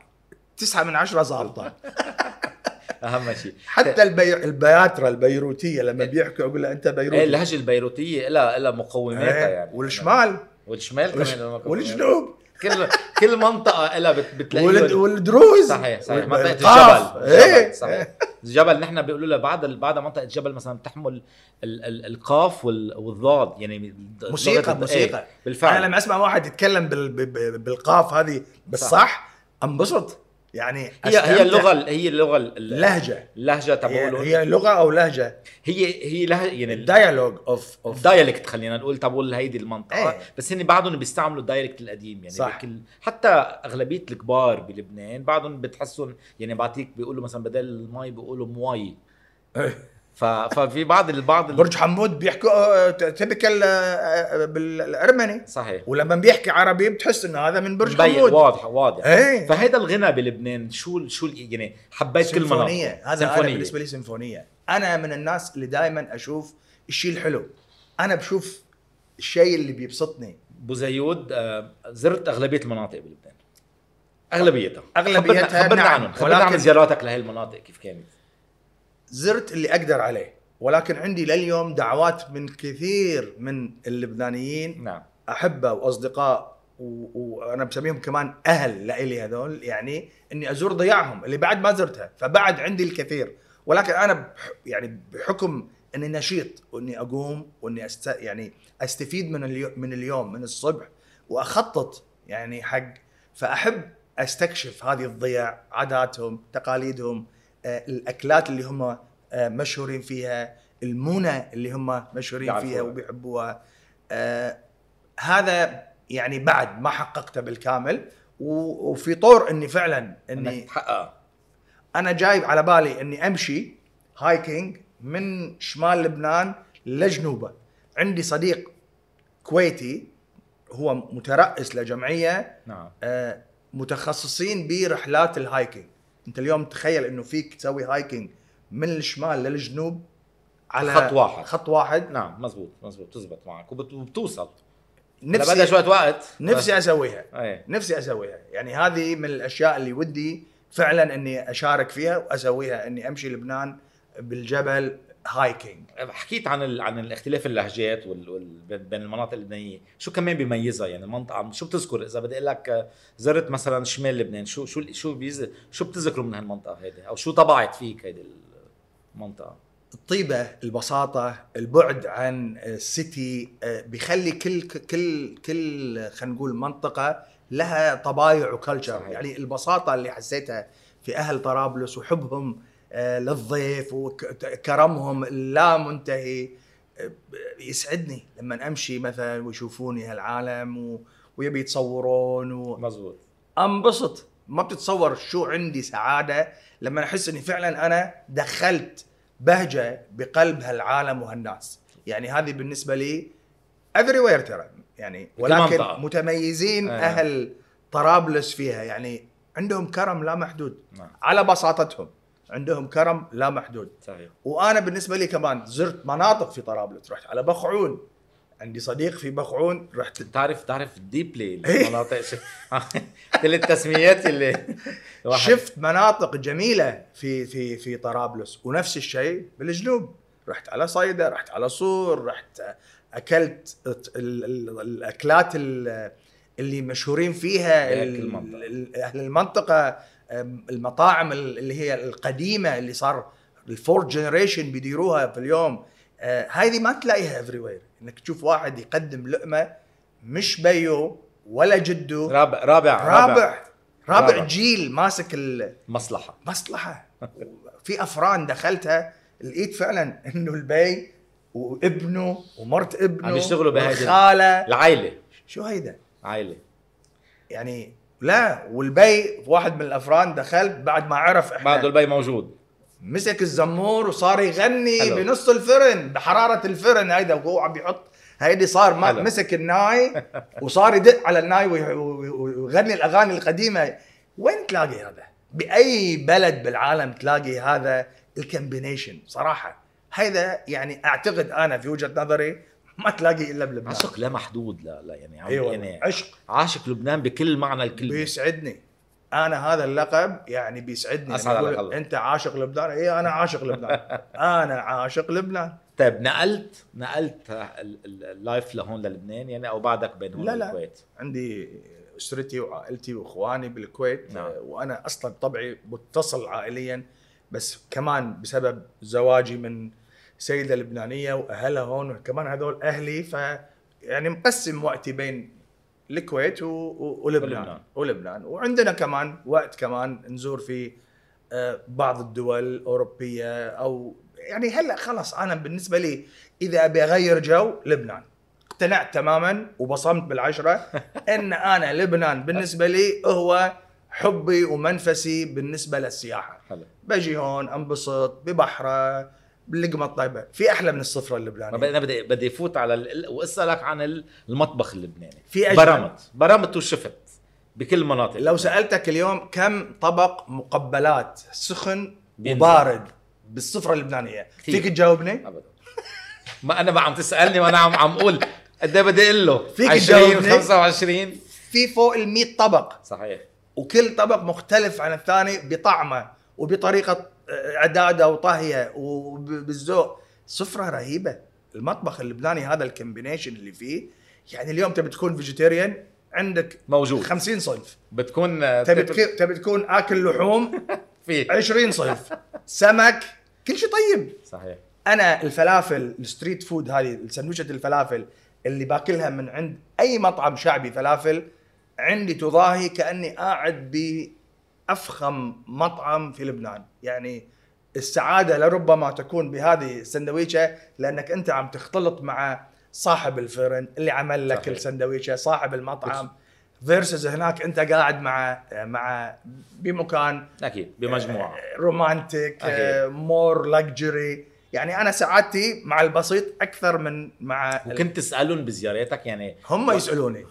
تسعة من عشرة ظابطة (laughs) أهم شيء. حتى البي... البياترا البيروتية لما بيحكوا أقول له أنت بيروتي. اللهجة البيروتية لها لها مقوماتها إيه، يعني. والشمال. والشمال والش... كمان. والجنوب. كل كل منطقة لها بت... بتلاقي والد... والدروز. صحيح صحيح. منطقة. الجبل. إيه. صحيح. الجبل نحن بيقولوا لها بعد بعد منطقة الجبل مثلا بتحمل ال... ال... القاف وال... والضاد يعني موسيقى لغة- موسيقى إيه، بالفعل. أنا لما أسمع واحد يتكلم بال... بالقاف هذه بالصح أنبسط. يعني هي هي. اللغة هي اللغة ال- لهجة اللهجة هي, تبعولهم هي لغة أو لهجة هي هي لهجة يعني ال dialogue of of ال dialect خلينا نقول تبعول هيدي المنطقة إيه. بس هن بعدهم بيستعملوا ال dialect القديم يعني صح. بكل حتى أغلبية الكبار بلبنان بعدهم بتحسهم يعني بعطيك بيقولوا مثلا بدل المي بيقولوا مواي. (laughs) ففي بعض البعض ال- برج حمود بيحكوا تبكل بالأرمني. صحيح. ولما بيحكي عربي بتحس إنه هذا من برج حمود. واضح واضح. إيه. فهيدا الغنى بلبنان شو شو يعني حبيت كل مناطق. سيمفونية. هذا سيمفونية. بالنسبة لي سيمفونية. أنا من الناس اللي دائما أشوف الشيء الحلو. أنا بشوف الشيء اللي بيبسطني. بوزيود آه، زرت أغلبية المناطق بلبنان. أغلبيتها. أغلبيتها، خبرنا, خبرنا عنهم خبرنا عن زياراتك لهي المناطق كيف كانت؟ زرت اللي أقدر عليه ولكن عندي لليوم دعوات من كثير من اللبنانيين نعم. أحبة وأصدقاء و- وأنا بسميهم كمان أهل لإلي هذول يعني إني أزور ضياعهم اللي بعد ما زرتها فبعد عندي الكثير. ولكن أنا بح يعني بحكم إني نشيط وإني أقوم وإني أست... يعني أستفيد من اليوم من اليوم من الصبح وأخطط يعني حق فأحب أستكشف هذه الضياع عاداتهم تقاليدهم الأكلات اللي هم آه، مشهورين فيها المونة اللي هم مشهورين. فيها وبيحبوها. آه، هذا يعني بعد ما حققته بالكامل وفي طور إني فعلا إني تحقق أنا جايب على بالي إني أمشي هايكينج من شمال لبنان لجنوبه. عندي صديق كويتي هو مترأس لجمعية نعم. آه، متخصصين برحلات ال hiking. انت اليوم تخيل انه فيك تسوي hiking من الشمال للجنوب على خط واحد. خط واحد. نعم مزبوط مزبوط تزبط معك وبت- وبتوصل. نفسي بدها شوية وقت. نفسي أسويها. إيه. نفسي أسويها. يعني هذه من الأشياء اللي ودي فعلا إني أشارك فيها وأسويها إني أمشي لبنان بالجبل hiking حكيت عن ال... عن الاختلاف اللهجات وال... وال... بين- المناطق اللبنانيه شو كمان بيميزها؟ يعني المنطقة شو بتذكر؟ إذا بدي أقول لك آه، زرت مثلا شمال لبنان شو شو شو بيز... شو بتذكروا من هالمنطقة هيدي؟ أو شو طبعت فيك هيدي المنطقة؟ الطيبة البساطة البعد عن ال city آه، بيخلي كل كل كل خلينا نقول منطقة لها طبايع و culture. يعني البساطة اللي حسيتها في أهل طرابلس وحبهم للضيف وكرمهم اللا منتهي. آه، يسعدني لما امشي مثلا ويشوفوني هالعالم و- ويبي يتصورون و... مزبوط. انبسط. ما بتتصور شو عندي سعادة لما أحس إني فعلا أنا دخلت بهجة بقلب هالعالم وهالناس. يعني هذه بالنسبة لي everywhere ترى. يعني ولكن. متميزين آه. أهل طرابلس فيها. يعني عندهم كرم لا محدود. نعم. على بساطتهم. عندهم كرم لا محدود. صحيح. وأنا بالنسبة لي كمان زرت مناطق في طرابلس رحت على بخعون. عندي صديق في بخعون رحت بتعرف بتعرف ديبلي إيه. المناطق. (laughs) كل التسميات اللي الواحد- شفت مناطق جميلة في في في طرابلس ونفس الشيء بالجنوب. رحت على صيدا رحت على صور رحت أكلت ال- ال- الأكلات ال- اللي مشهورين فيها أهل المنطقة. المطاعم ال- اللي هي القديمة اللي صار ال four generation بيديروها في اليوم آه، هذه ما تلاقيها everywhere إنك تشوف واحد يقدم لقمة مش بيّو ولا جده رابع رابع رابع. رابع رابع. جيل ماسك المصلحه مصلحة. في أفران دخلتها لقيت فعلا إنه البي وابنه ومرت ابنه عم يشتغلوا والخالة. العائلة. شو هيدا؟ عائلة. يعني لا والبي واحد من الأفران دخل بعد ما عرف إحنا بعده البي موجود مسك الزمور وصار يغني حلو. بنص الفرن بحرارة الفرن هيدا وهو عم يحط هيدي صار ما حلو. مسك الناي وصار يدق على الناي وي- وي- ويغني الأغاني القديمة وين تلاقي هذا؟ بأي بلد بالعالم تلاقي هذا ال combination صراحة هذا يعني أعتقد أنا في وجهة نظري ما تلاقي إلا بلبنان. عشق لا محدود لا لا يعني عم أيوه يعني عشق. عاشق لبنان بكل معنى الكلمة. بيسعدني. أنا هذا اللقب يعني بيسعدني. أسعد يقول قلبك. أنت عاشق لبنان؟ اي أنا عاشق لبنان. (laughs) أنا عاشق لبنان. طيب نقلت نقلت ال- ال- اللايف لهون للبنان يعني أو بعدك بين هون لا، لا. والكويت عندي أسرتي وعائلتي وإخواني بالكويت نعم. وأنا أصلا طبعي متصل عائليا بس كمان بسبب زواجي من سيدة لبنانية وأهلها هون وكمان هذول أهلي ف يعني مقسم وقتي بين الكويت و... و... ولبنان. ولبنان. ولبنان. وعندنا كمان وقت كمان نزور في آه، بعض الدول الاوروبيه أو يعني هلأ خلص أنا بالنسبة لي إذا أبي أغير جو لبنان. اقتنعت تماما وبصمت بالعشرة (laughs) إن أنا لبنان بالنسبة لي هو حبي ومنفسي بالنسبة للسياحة. حلو. بجي هون أنبسط ببحره باللقمة الطيبة. في أحلى من الصفره ما اللبنانيه أنا بدي بدي أفوت على ال... وأسألك عن ال- المطبخ اللبناني. في أجمل. برمت. برمت وشفت. بكل مناطق. لو سألتك اليوم كم طبق مقبلات سخن بينزل. وبارد بالسفره اللبنانية؟ كثير. فيك تجاوبني؟ ابدا. ما أنا ما عم تسألني وأنا عم عم أقول. قد إيه بدي أقول له؟ فيك 20 تجاوبني؟ 25 في فوق ال 100 طبق. صحيح. وكل طبق مختلف عن الثاني بطعمه وبطريقة اعداده وطهيه وبالذوق سفرة رهيبة. المطبخ اللبناني هذا ال combination اللي فيه يعني اليوم تبي تكون vegetarian عندك موجود. 50 صنف. بتكون آه، تبي تبي تك- تبي تكون آكل لحوم؟ (laughs) في 20 صنف. سمك؟ كل شيء طيب. صحيح. أنا الفلافل ال street food هذه السندويشة الفلافل اللي باكلها من عند أي مطعم شعبي فلافل عندي تضاهي كأني قاعد بافخم مطعم في لبنان يعني السعادة لربما تكون بهذه السندويشة لأنك أنت عم تختلط مع صاحب الفرن اللي عمل لك. السندويشة صاحب المطعم versus هناك أنت قاعد مع مع بمكان أكيد بمجموعة romantic. more luxury يعني أنا سعادتي مع البسيط أكثر من مع وكنت تسالهم بزياراتك يعني هم يسألوني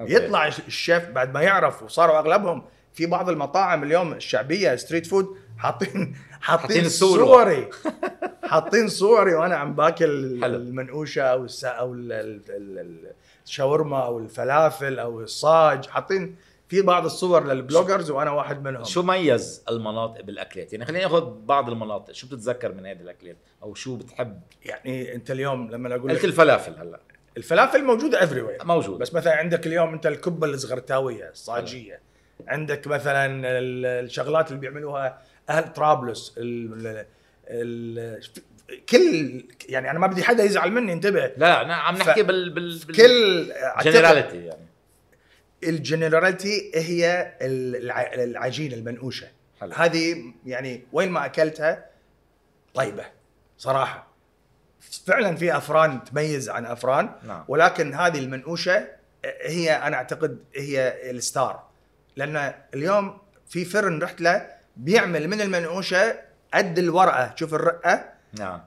okay. يطلع الشيف بعد ما يعرف وصاروا أغلبهم في بعض المطاعم اليوم الشعبية street food (laughs) حاطين حاطين. صوري. (laughs) حاطين صوري وأنا عم باكل حلو. المنقوشة أو الس... أو ال- ال- ال- الشاورما أو الفلافل أو الصاج. حاطين في بعض الصور لل bloggers وأنا واحد منهم. شو ميز المناطق بالأكلات؟ يعني خلينا ناخذ بعض المناطق. شو بتتذكر من هذه الأكلات؟ أو شو بتحب؟ يعني أنت اليوم لما أقول قلت الفلافل هلأ. الفلافل موجودة everywhere موجود بس مثلا عندك اليوم أنت الكبة الزغرتاوية الصاجية. عندك مثلا ال- الشغلات اللي بيعملوها أهل طرابلس ال ال كل يعني أنا ما بدي حدا يزعل مني انتبه. لا لا عم نحكي بال بال, بال... كل generality يعني. ال generality هي الع- العجينه المنقوشة. حلو. هذه يعني وين ما أكلتها طيبة صراحة. فعلا في أفران تميز عن أفران نعم. ولكن هذه المنقوشة هي أنا أعتقد هي ال star. لأن اليوم في فرن رحت له بيعمل من المنقوشة قد الورقة. شوف الرقة. نعم.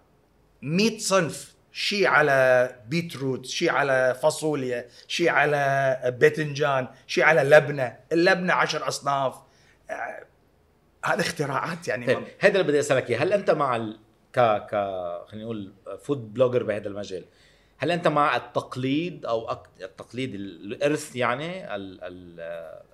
100 صنف. شيء على beetroot شيء على فاصوليا شيء على باذنجان شيء على لبنة. اللبنة عشر أصناف. آه، هذا اختراعات يعني. طيب هذا اللي بدي أسألك إياه. هل أنت مع ال... ك ك خلينا نقول food blogger بهذا المجال هل أنت مع التقليد أو. التقليد ال- الإرث يعني ال... ال...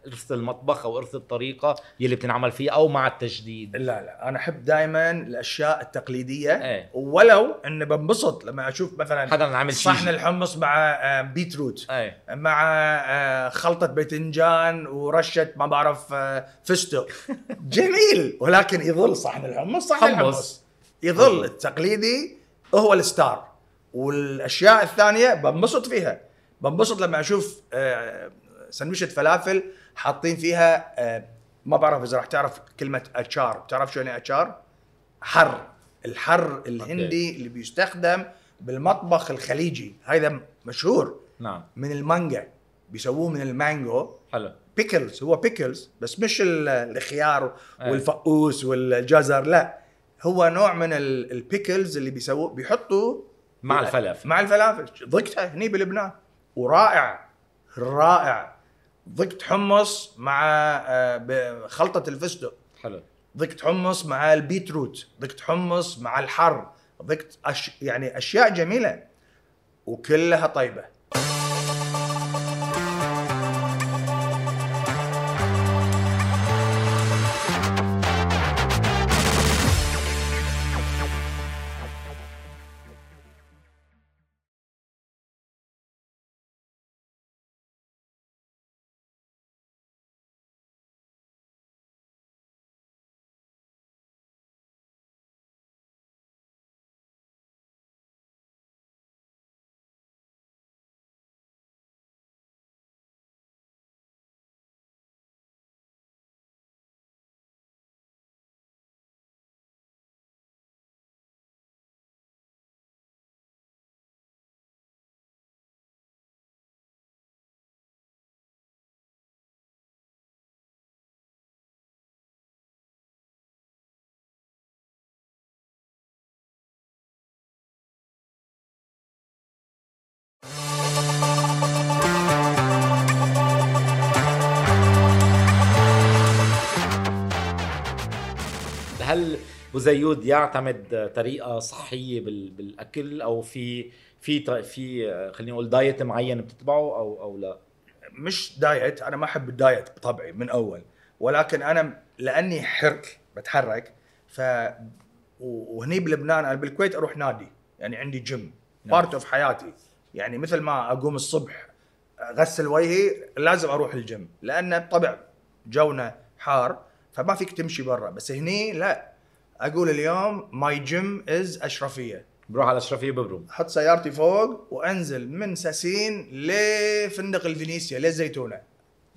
إرث المطبخ أو إرث الطريقة يلي بتنعمل فيه أو مع التجديد؟ لا لا أنا أحب دائما الأشياء التقليدية. إيه. ولو إني بنبسط لما أشوف مثلا حدا عامل شيء. صحن الحمص مع آه، beetroot إيه. مع آه، خلطة باذنجان ورشة ما بعرف آه، فستق. (laughs) جميل. ولكن يظل صحن الحمص صحن حمص. الحمص. يظل التقليدي هو الستار. والأشياء الثانية بنبسط فيها. بنبسط لما أشوف آه، سندويشة فلافل حاطين فيها آه، ما بعرف إذا راح تعرف كلمة أتشار. بتعرف شو يعني أتشار؟ حر. الحر الهندي اللي بيستخدم بالمطبخ الخليجي. هذا مشهور. نعم. من المانجا. بيسووه من المانجو. حلو. pickles. هو pickles بس مش ال- الخيار. والفقوس والجزر لا. هو نوع من ال- ال pickles اللي بيسووه بيحطوا مع الفلافل. مع الفلافل. ضقتها هني بلبنان. ورائع. رائع. ضقت حمص مع آه، خلطة الفستق. حلو. ضقت حمص مع ال beetroot. ضقت حمص مع الحر. ضقت أش... يعني أشياء جميلة. وكلها طيبة. بوزيود يعتمد طريقة صحية بال- بالأكل أو في في في خلينا نقول diet معين بتتبعه أو أو لا مش diet أنا ما أحب ال diet بطبعي من أول ولكن أنا لأني حرك بتحرك ف وهني بلبنان أنا بالكويت أروح نادي يعني عندي gym. part of حياتي يعني مثل ما أقوم الصبح أغسل وجهي لازم أروح الجيم لأن بطبع جونا حار فما فيك تمشي برا بس هني لا أقول اليوم my gym is أشرفية. بروح على الاشرفيه ببرم أحط سيارتي فوق وأنزل من ساسين لفندق الفينيسيا للزيتونة.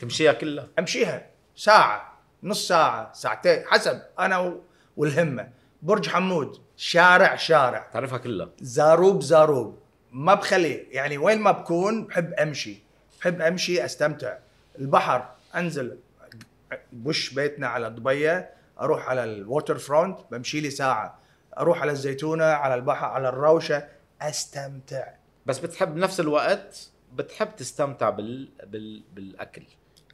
تمشيها كلها. أمشيها. ساعة نص ساعة ساعتين حسب أنا و- والهمة. برج حمود شارع شارع. تعرفها كلها. زاروب زاروب. ما بخلي يعني وين ما بكون بحب أمشي. بحب أمشي أستمتع. البحر أنزل بوش بيتنا على ضبيه أروح على ال waterfront بمشي لي ساعة. أروح على الزيتونة على البحر على الروشة استمتع. بس بتحب بنفس الوقت بتحب تستمتع بال... بال... بالأكل.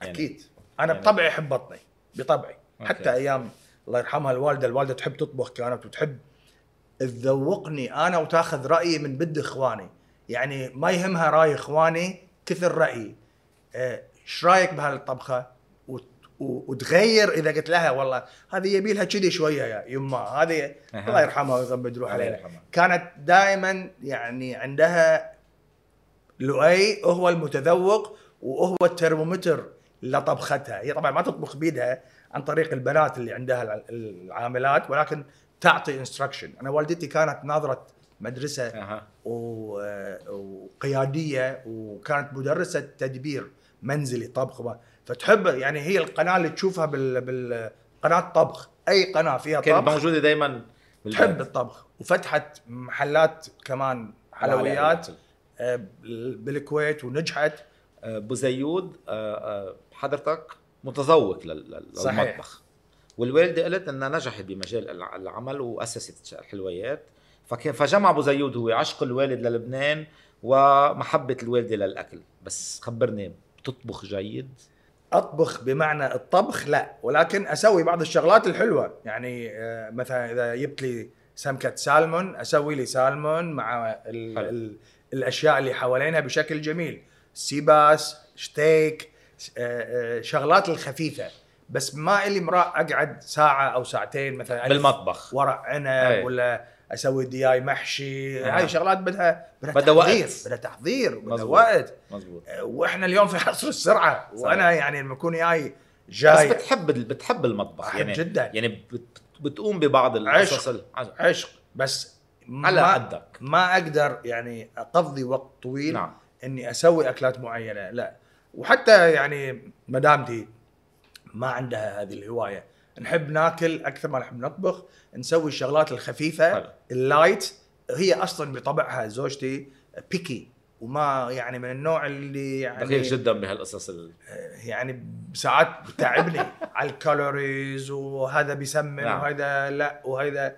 يعني أكيد. أنا يعني- بطبعي أحب بطني. بطبعي. okay. حتى أيام الله يرحمها الوالدة الوالدة تحب تطبخ كانت وتحب. تذوقني أنا وتاخذ رأيي من بد إخواني. يعني ما يهمها رأي إخواني كثر رأيي. آه، إيش رأيك بهالطبخة؟ وتغير إذا قلت لها والله هذه يبي لها كذي شوية يا يما هذه. الله يرحمها ويغمد روح الله عليها يرحمها. كانت دائما يعني عندها لؤي هو المتذوق وهو الترمومتر لطبختها هي طبعا ما تطبخ بيدها عن طريق البنات اللي عندها الع- العاملات ولكن تعطي انستراكشن أنا والدتي كانت ناظرة مدرسة و- وقيادية وكانت مدرسة تدبير منزلي طبخ فتحب يعني هي القناة اللي تشوفها بال بالقناة طبخ. أي قناة فيها كانت طبخ موجوده دائما تحب الطبخ. وفتحت محلات كمان حلويات آه، بال- بالكويت ونجحت. أبو زيود آه، آه، حضرتك متذوق لل- لل- صحيح. للمطبخ والوالدة قالت إنها نجحت بمجال الع- العمل وأسست الحلويات فكان فجمع أبو زيود هو عشق الوالد للبنان ومحبة الوالدة للأكل. بس خبرني بتطبخ جيد؟ أطبخ بمعنى الطبخ؟ لا. ولكن أسوي بعض الشغلات الحلوة. يعني آه، مثلا إذا جبت لي سمكة سالمون أسوي لي سالمون مع ال حلو. ال الأشياء اللي حوالينها بشكل جميل. سيباس شتيك آه، آه، شغلات الخفيفة. بس ما إلي مرا أقعد ساعة أو ساعتين مثلا بالمطبخ. ورق عنب أي. ولا أسوي دياي محشي آه. هاي شغلات بدها بدها بدها وقت. تحضير بدها تحضير بدها. وقت مزبوط وإحنا اليوم في عصر السرعه صحيح. وأنا يعني لما اكون جاي بس جاي بتحب ال- بتحب المطبخ يعني جدا. يعني بت- بتقوم ببعض القصص ال- عشق. عشق بس على قدك ما أقدر يعني أقضي وقت طويل نعم إني أسوي أكلات معينة لا وحتى يعني مدامتي ما عندها هذه الهواية نحب ناكل أكثر ما نحب نطبخ نسوي الشغلات الخفيفة حلو. ال light هي أصلا بطبعها زوجتي picky وما يعني من النوع اللي يعني دقيق جدا بهالقصص ال- يعني ساعات بتعبني (laughs) على ال calories وهذا بيسمن نعم. وهذا لا وهذا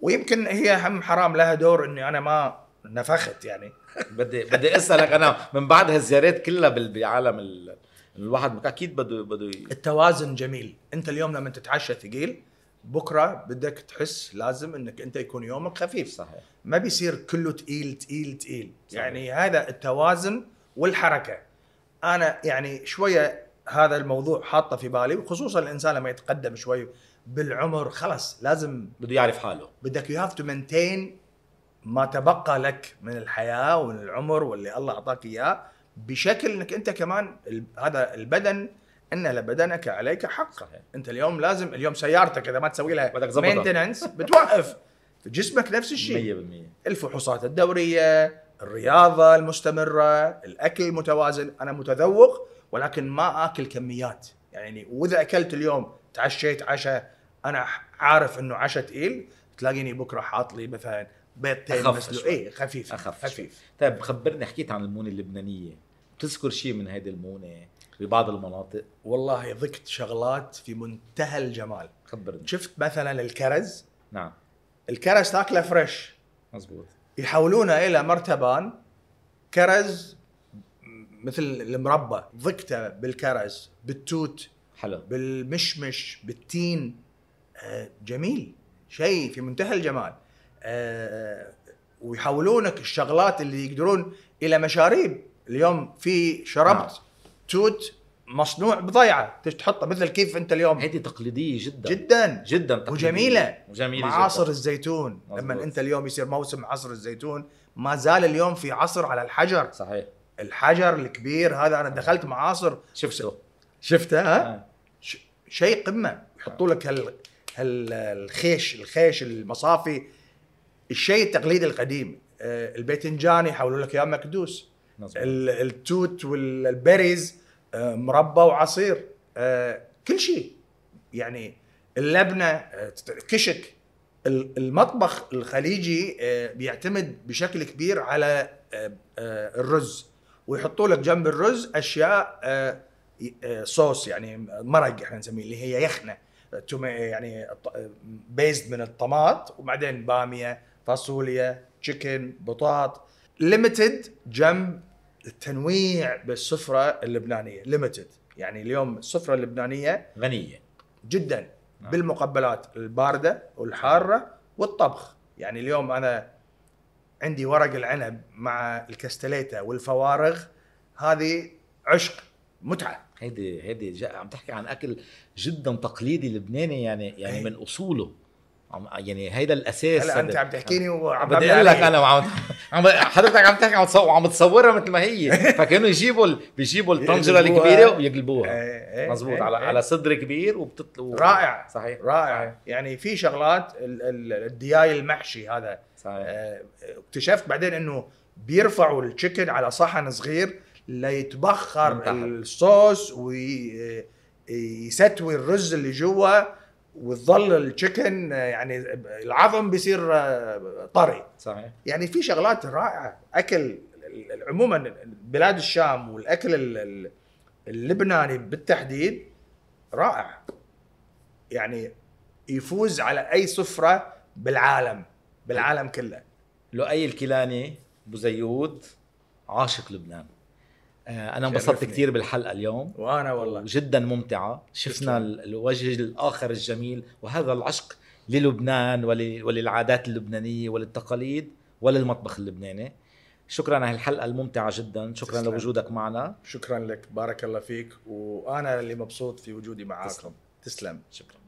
ويمكن هي هم حرام لها دور إني أنا ما نفخت يعني (laughs) بدي بدي أسألك أنا من بعد هالزيارات كلها بال- بعالم ال... الواحد أكيد بده بده التوازن جميل. أنت اليوم لما تتعشى ثقيل بكرة بدك تحس لازم إنك أنت يكون يومك خفيف. صحيح. ما بيصير كله تقيل تقيل تقيل. صحيح. يعني هذا التوازن والحركة. أنا يعني شوية هذا الموضوع حاطة في بالي وخصوصا الإنسان لما يتقدم شوي بالعمر خلاص لازم بده يعرف حاله. بدك you have to maintain ما تبقى لك من الحياة ومن العمر واللي الله أعطاك إياه. بشكل إنك أنت كمان هذا البدن إن لبدنك عليك حق. صحيح. أنت اليوم لازم اليوم سيارتك إذا ما تسوي لها. maintenance بتوقف. جسمك نفس الشيء. 100% الفحوصات الدورية الرياضة المستمرة الأكل المتوازن أنا متذوق ولكن ما آكل كميات. يعني وإذا أكلت اليوم تعشيت عشاء أنا عارف إنه عشاء تقيل تلاقيني بكرة حاط لي مثلا بيضتين أخف مسلوق. شوي. اي خفيف أخف خفيف خفيف. طيب خبرني حكيت عن المونة اللبنانية. بتذكر شيء من هيدي المونه ببعض المناطق؟ والله ذقت شغلات في منتهى الجمال. خبرني شفت مثلا الكرز؟ نعم. الكرز تاكله fresh. مزبوط. يحولونه إلى مرتبان. كرز مثل المربى. ضقته بالكرز بالتوت حلو. بالمشمش بالتين. آه، جميل. شيء في منتهى الجمال. آه، ويحولونك الشغلات اللي يقدرون إلى مشاريب. اليوم في شربت نعم. توت مصنوع بضيعة. تحطه مثل كيف انت اليوم. هيدي تقليدية جدا. جدا. جدا تقليدية. وجميلة. وجميلة معاصر جدا. الزيتون. مظبوط. لما انت اليوم يصير موسم عصر الزيتون ما زال اليوم في عصر على الحجر. صحيح. الحجر الكبير هذا أنا دخلت معاصر شفته. شفته ها؟ آه. ش- شيء قمة. يحطوا لك هال هال الخيش الخيش المصافي. الشيء التقليدي القديم. آه، الباذنجان يحولوا لك اياه مكدوس. التوت والبيريز آه، مربى وعصير آه، كل شيء. يعني اللبنة آه، كشك ال- المطبخ الخليجي بيعتمد بشكل كبير على الرز. ويحطوا لك جنب الرز أشياء صوص يعني مرق إحنا نسميه اللي هي يخنة. يعني بيزد من الطماط وبعدين بامية فاصوليا chicken بطاط. ليمتد جنب التنويع بالسفرة اللبنانية. ليمتد يعني اليوم السفرة اللبنانية غنية. جدا نعم. بالمقبلات الباردة والحارة والطبخ. يعني اليوم أنا عندي ورق العنب مع الكستليتا والفوارغ هذه عشق متعة. هيدي هيدي عم تحكي عن أكل جدا تقليدي لبناني يعني يعني إيه. من أصوله. يعني هيدا الأساس هلا انت عم تحكيني وعم بدي أقول لك عليه. أنا وعم عم حضرتك عم تحكي عم تصور عم تصورها مثل ما هي. (laughs) فكانوا يجيبوا ال- بيجيبوا الطنجرة. الكبيرة ويقلبوها. إيه، إيه، مزبوط. إيه، على إيه. على صدر كبير وبتطلع رائع. صحيح. رائع. يعني في شغلات ال- ال- الدياي المحشي هذا. صحيح. آه، اكتشفت بعدين إنه بيرفعوا التشيكن على صحن صغير ليتبخر. الصوص ويستوي الرز اللي جوا. وتظل التشيكن يعني العظم بيصير آه، طري. صحيح. يعني في شغلات رائعة. أكل عموما بلاد الشام والأكل ال- ال- اللبناني بالتحديد رائع. يعني يفوز على أي سفرة بالعالم بالعالم كله. لؤي الكيلاني أبو زيود عاشق لبنان. أنا انبسطت. كثير بالحلقة اليوم. وأنا والله. جدا ممتعة. شفنا الوجه الآخر الجميل وهذا العشق للبنان ول- وللعادات اللبنانية وللتقاليد وللمطبخ اللبناني. شكرا على الحلقة الممتعة جدا. شكرا تسلم. لوجودك معنا. شكرا لك. بارك الله فيك. وأنا اللي مبسوط في وجودي معاكم. تسلم. تسلم. شكرا.